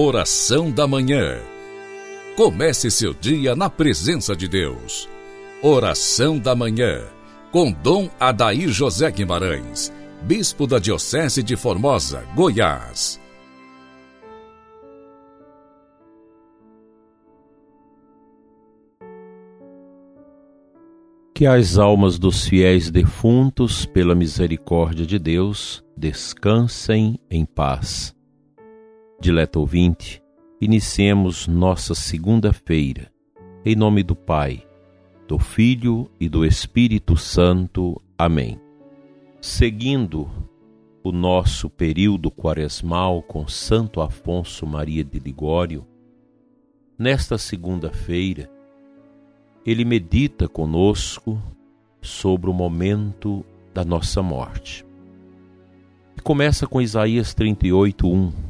Oração da Manhã. Comece seu dia na presença de Deus. Oração da Manhã. Com Dom Adair José Guimarães, Bispo da Diocese de Formosa, Goiás. Que as almas dos fiéis defuntos, pela misericórdia de Deus, descansem em paz Dileto ouvinte, iniciemos nossa segunda-feira, em nome do Pai, do Filho e do Espírito Santo. Amém. Seguindo o nosso período quaresmal com Santo Afonso Maria de Ligório, nesta segunda-feira, ele medita conosco sobre o momento da nossa morte. E começa com Isaías 38, 1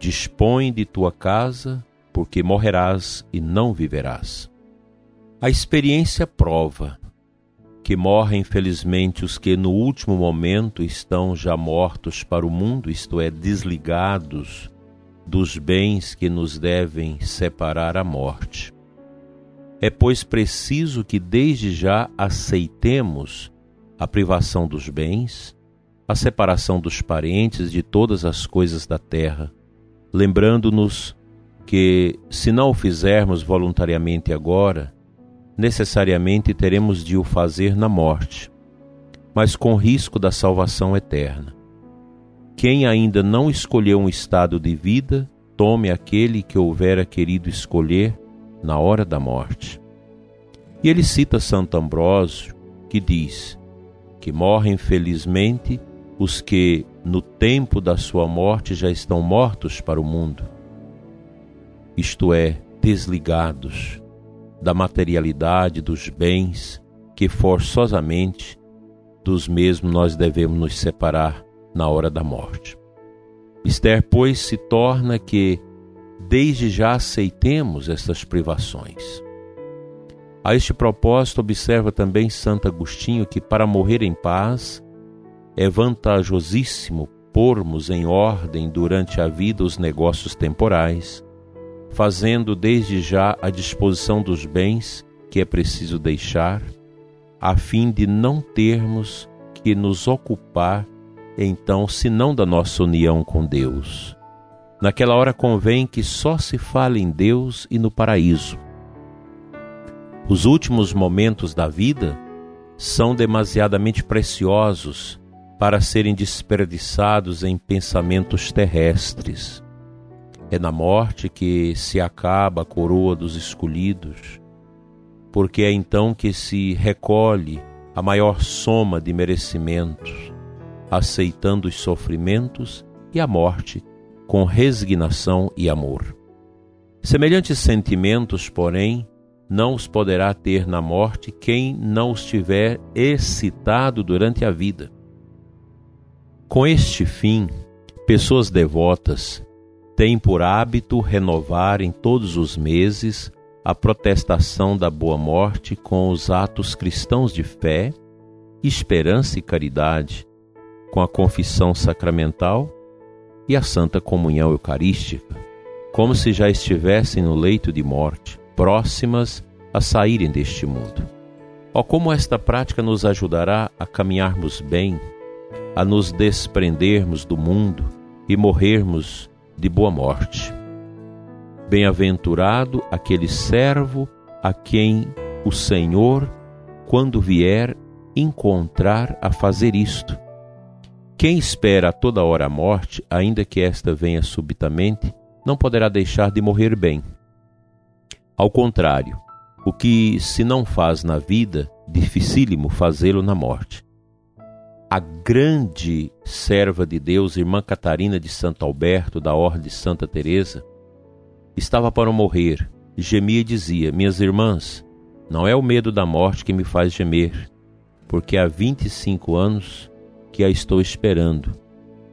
Dispõe de tua casa, porque morrerás e não viverás. A experiência prova que morrem infelizmente os que no último momento estão já mortos para o mundo, isto é, desligados dos bens que nos devem separar a morte. É, pois, preciso que desde já aceitemos a privação dos bens, a separação dos parentes de todas as coisas da terra, lembrando-nos que, se não o fizermos voluntariamente agora, necessariamente teremos de o fazer na morte, mas com risco da salvação eterna. Quem ainda não escolheu um estado de vida, tome aquele que houvera querido escolher na hora da morte. E ele cita Santo Ambrósio, que diz que morrem felizmente os que, no tempo da sua morte, já estão mortos para o mundo, isto é, desligados da materialidade dos bens que forçosamente dos mesmos nós devemos nos separar na hora da morte. Esther, pois, se torna que desde já aceitemos estas privações. A este propósito, observa também Santo Agostinho que para morrer em paz é vantajosíssimo pormos em ordem durante a vida os negócios temporais, fazendo desde já a disposição dos bens que é preciso deixar, a fim de não termos que nos ocupar então senão da nossa união com Deus. Naquela hora convém que só se fale em Deus e no paraíso. Os últimos momentos da vida são demasiadamente preciosos para serem desperdiçados em pensamentos terrestres. É na morte que se acaba a coroa dos escolhidos, porque é então que se recolhe a maior soma de merecimentos, aceitando os sofrimentos e a morte com resignação e amor. Semelhantes sentimentos, porém, não os poderá ter na morte quem não os tiver excitado durante a vida. Com este fim, pessoas devotas têm por hábito renovar em todos os meses a protestação da boa morte com os atos cristãos de fé, esperança e caridade, com a confissão sacramental e a santa comunhão eucarística, como se já estivessem no leito de morte, próximas a saírem deste mundo. Ó, como esta prática nos ajudará a caminharmos bem a nos desprendermos do mundo e morrermos de boa morte. Bem-aventurado aquele servo a quem o Senhor, quando vier, encontrar a fazer isto. Quem espera a toda hora a morte, ainda que esta venha subitamente, não poderá deixar de morrer bem. Ao contrário, o que se não faz na vida, dificílimo fazê-lo na morte a grande serva de Deus, irmã Catarina de Santo Alberto, da Ordem de Santa Teresa, estava para morrer, gemia e dizia: Minhas irmãs, não é o medo da morte que me faz gemer, porque há 25 anos que a estou esperando.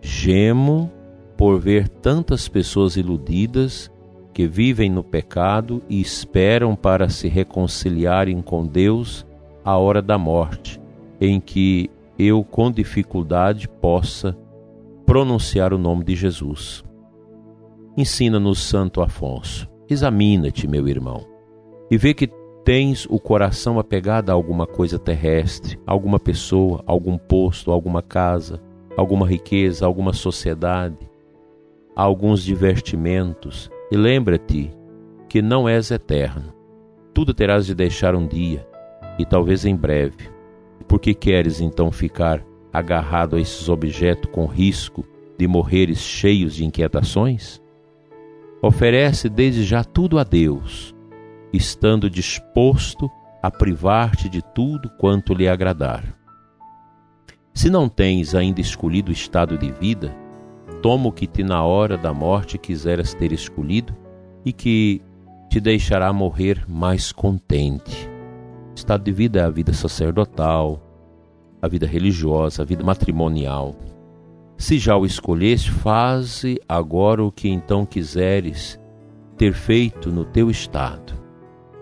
Gemo por ver tantas pessoas iludidas que vivem no pecado e esperam para se reconciliarem com Deus à hora da morte, em que eu com dificuldade possa pronunciar o nome de Jesus. Ensina-nos, Santo Afonso. Examina-te, meu irmão, e vê que tens o coração apegado a alguma coisa terrestre, alguma pessoa, algum posto, alguma casa, alguma riqueza, alguma sociedade, alguns divertimentos, e lembra-te que não és eterno. Tudo terás de deixar um dia, e talvez em breve. Por que queres então ficar agarrado a esses objetos com risco de morreres cheios de inquietações? Oferece desde já tudo a Deus, estando disposto a privar-te de tudo quanto lhe agradar. Se não tens ainda escolhido o estado de vida, toma o que te na hora da morte quiseras ter escolhido e que te deixará morrer mais contente. Estado de vida é a vida sacerdotal, a vida religiosa, a vida matrimonial. Se já o escolheste, faze agora o que então quiseres ter feito no teu estado.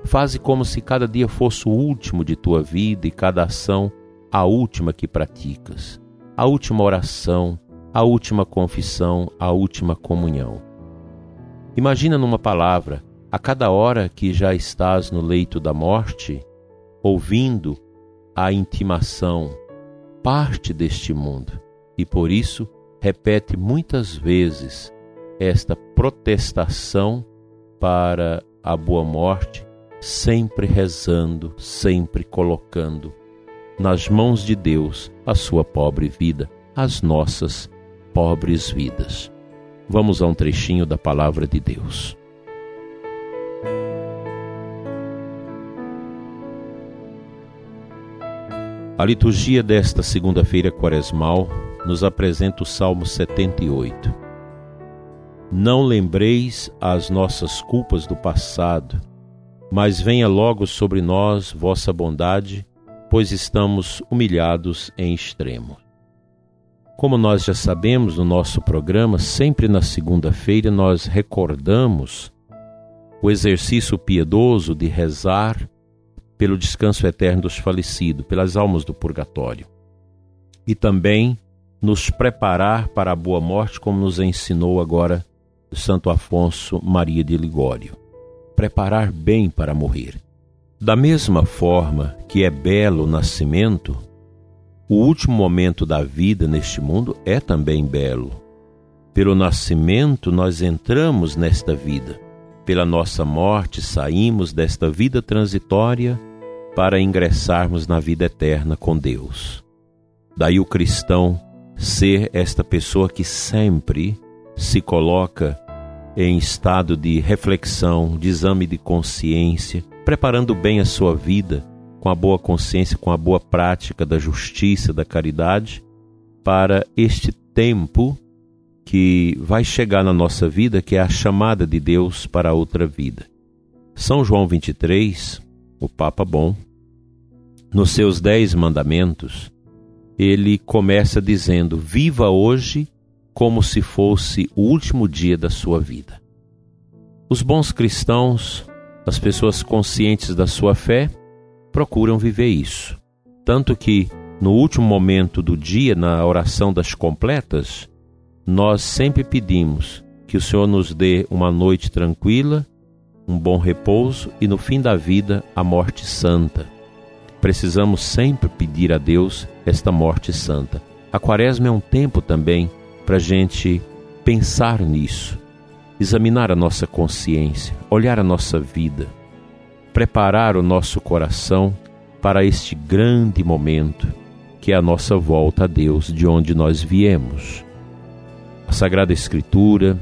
Faze como se cada dia fosse o último de tua vida e cada ação a última que praticas, a última oração, a última confissão, a última comunhão. Imagina numa palavra, a cada hora que já estás no leito da morte, ouvindo a intimação, parte deste mundo, e por isso repete muitas vezes esta protestação para a boa morte, sempre rezando, sempre colocando nas mãos de Deus a sua pobre vida, as nossas pobres vidas. Vamos a um trechinho da palavra de Deus. A liturgia desta segunda-feira quaresmal nos apresenta o Salmo 78. Não lembreis as nossas culpas do passado, mas venha logo sobre nós vossa bondade, pois estamos humilhados em extremo. Como nós já sabemos no nosso programa, sempre na segunda-feira nós recordamos o exercício piedoso de rezar pelo descanso eterno dos falecidos, pelas almas do purgatório. E também nos preparar para a boa morte, como nos ensinou agora Santo Afonso Maria de Ligório. Preparar bem para morrer. Da mesma forma que é belo o nascimento, o último momento da vida neste mundo é também belo. Pelo nascimento, nós entramos nesta vida. Pela nossa morte, saímos desta vida transitória para ingressarmos na vida eterna com Deus. Daí o cristão ser esta pessoa que sempre se coloca em estado de reflexão, de exame de consciência, preparando bem a sua vida com a boa consciência, com a boa prática da justiça, da caridade, para este tempo que vai chegar na nossa vida, que é a chamada de Deus para outra vida. São João 23, o Papa Bom, nos seus dez mandamentos, ele começa dizendo: Viva hoje como se fosse o último dia da sua vida. Os bons cristãos, as pessoas conscientes da sua fé, procuram viver isso. Tanto que, no último momento do dia, na oração das completas, nós sempre pedimos que o Senhor nos dê uma noite tranquila, um bom repouso e, no fim da vida, a morte santa Precisamos sempre pedir a Deus esta morte santa. A quaresma é um tempo também para a gente pensar nisso, examinar a nossa consciência, olhar a nossa vida, preparar o nosso coração para este grande momento que é a nossa volta a Deus de onde nós viemos. A Sagrada Escritura,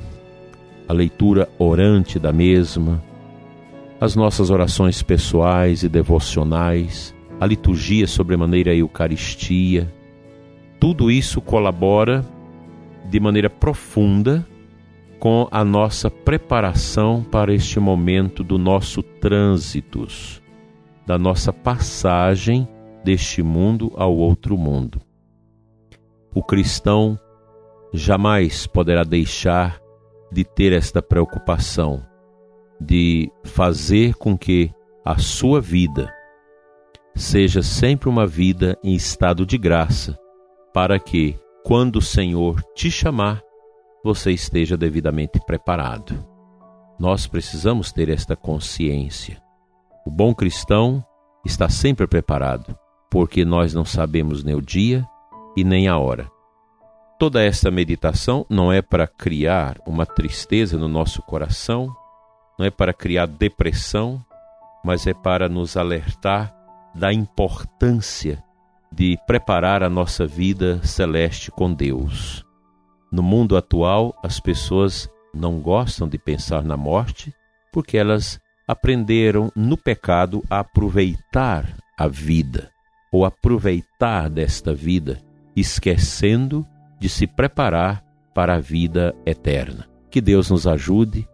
a leitura orante da mesma, as nossas orações pessoais e devocionais, a liturgia sobremaneira a Eucaristia, tudo isso colabora de maneira profunda com a nossa preparação para este momento do nosso trânsito, da nossa passagem deste mundo ao outro mundo. O cristão jamais poderá deixar de ter esta preocupação de fazer com que a sua vida seja sempre uma vida em estado de graça, para que, quando o Senhor te chamar, você esteja devidamente preparado. Nós precisamos ter esta consciência. O bom cristão está sempre preparado, porque nós não sabemos nem o dia e nem a hora. Toda esta meditação não é para criar uma tristeza no nosso coração, não é para criar depressão, mas é para nos alertar da importância de preparar a nossa vida celeste com Deus. No mundo atual, as pessoas não gostam de pensar na morte porque elas aprenderam no pecado a aproveitar a vida ou aproveitar desta vida, esquecendo de se preparar para a vida eterna. Que Deus nos ajude,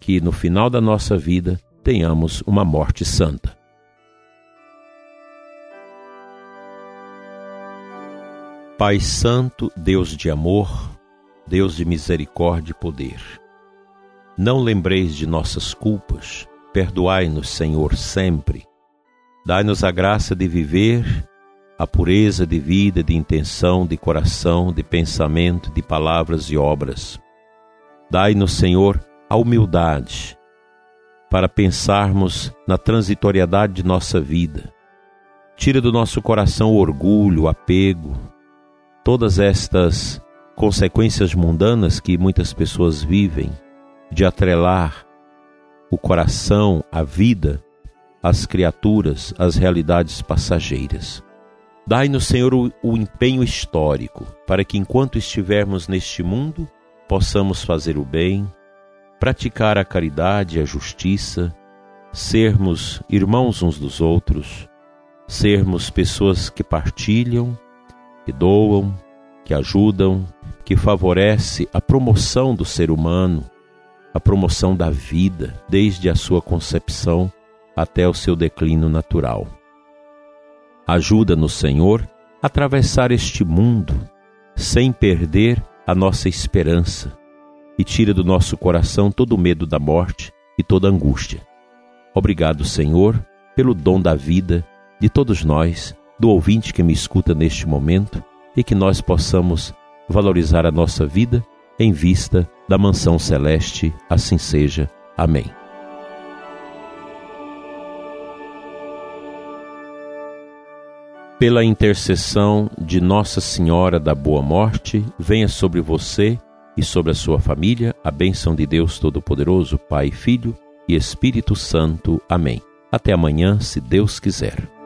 que no final da nossa vida tenhamos uma morte santa. Pai Santo, Deus de amor, Deus de misericórdia e poder. Não lembreis de nossas culpas, perdoai-nos, Senhor, sempre. Dai-nos a graça de viver a pureza de vida, de intenção, de coração, de pensamento, de palavras e obras. Dai-nos, Senhor, a humildade para pensarmos na transitoriedade de nossa vida. Tira do nosso coração o orgulho, o apego, todas estas consequências mundanas que muitas pessoas vivem de atrelar o coração, a vida, as criaturas, as realidades passageiras. Dai-nos, Senhor, o, o, empenho histórico para que, enquanto estivermos neste mundo, possamos fazer o bem, praticar a caridade e a justiça, sermos irmãos uns dos outros, sermos pessoas que partilham, que doam, que ajudam, que favorece a promoção do ser humano, a promoção da vida, desde a sua concepção até o seu declínio natural. Ajuda-nos, Senhor, a atravessar este mundo sem perder a nossa esperança e tira do nosso coração todo o medo da morte e toda angústia. Obrigado, Senhor, pelo dom da vida de todos nós, do ouvinte que me escuta neste momento e que nós possamos valorizar a nossa vida em vista da mansão celeste. Assim seja. Amém. Pela intercessão de Nossa Senhora da Boa Morte, venha sobre você e sobre a sua família a bênção de Deus Todo-Poderoso, Pai, Filho e Espírito Santo. Amém. Até amanhã, se Deus quiser.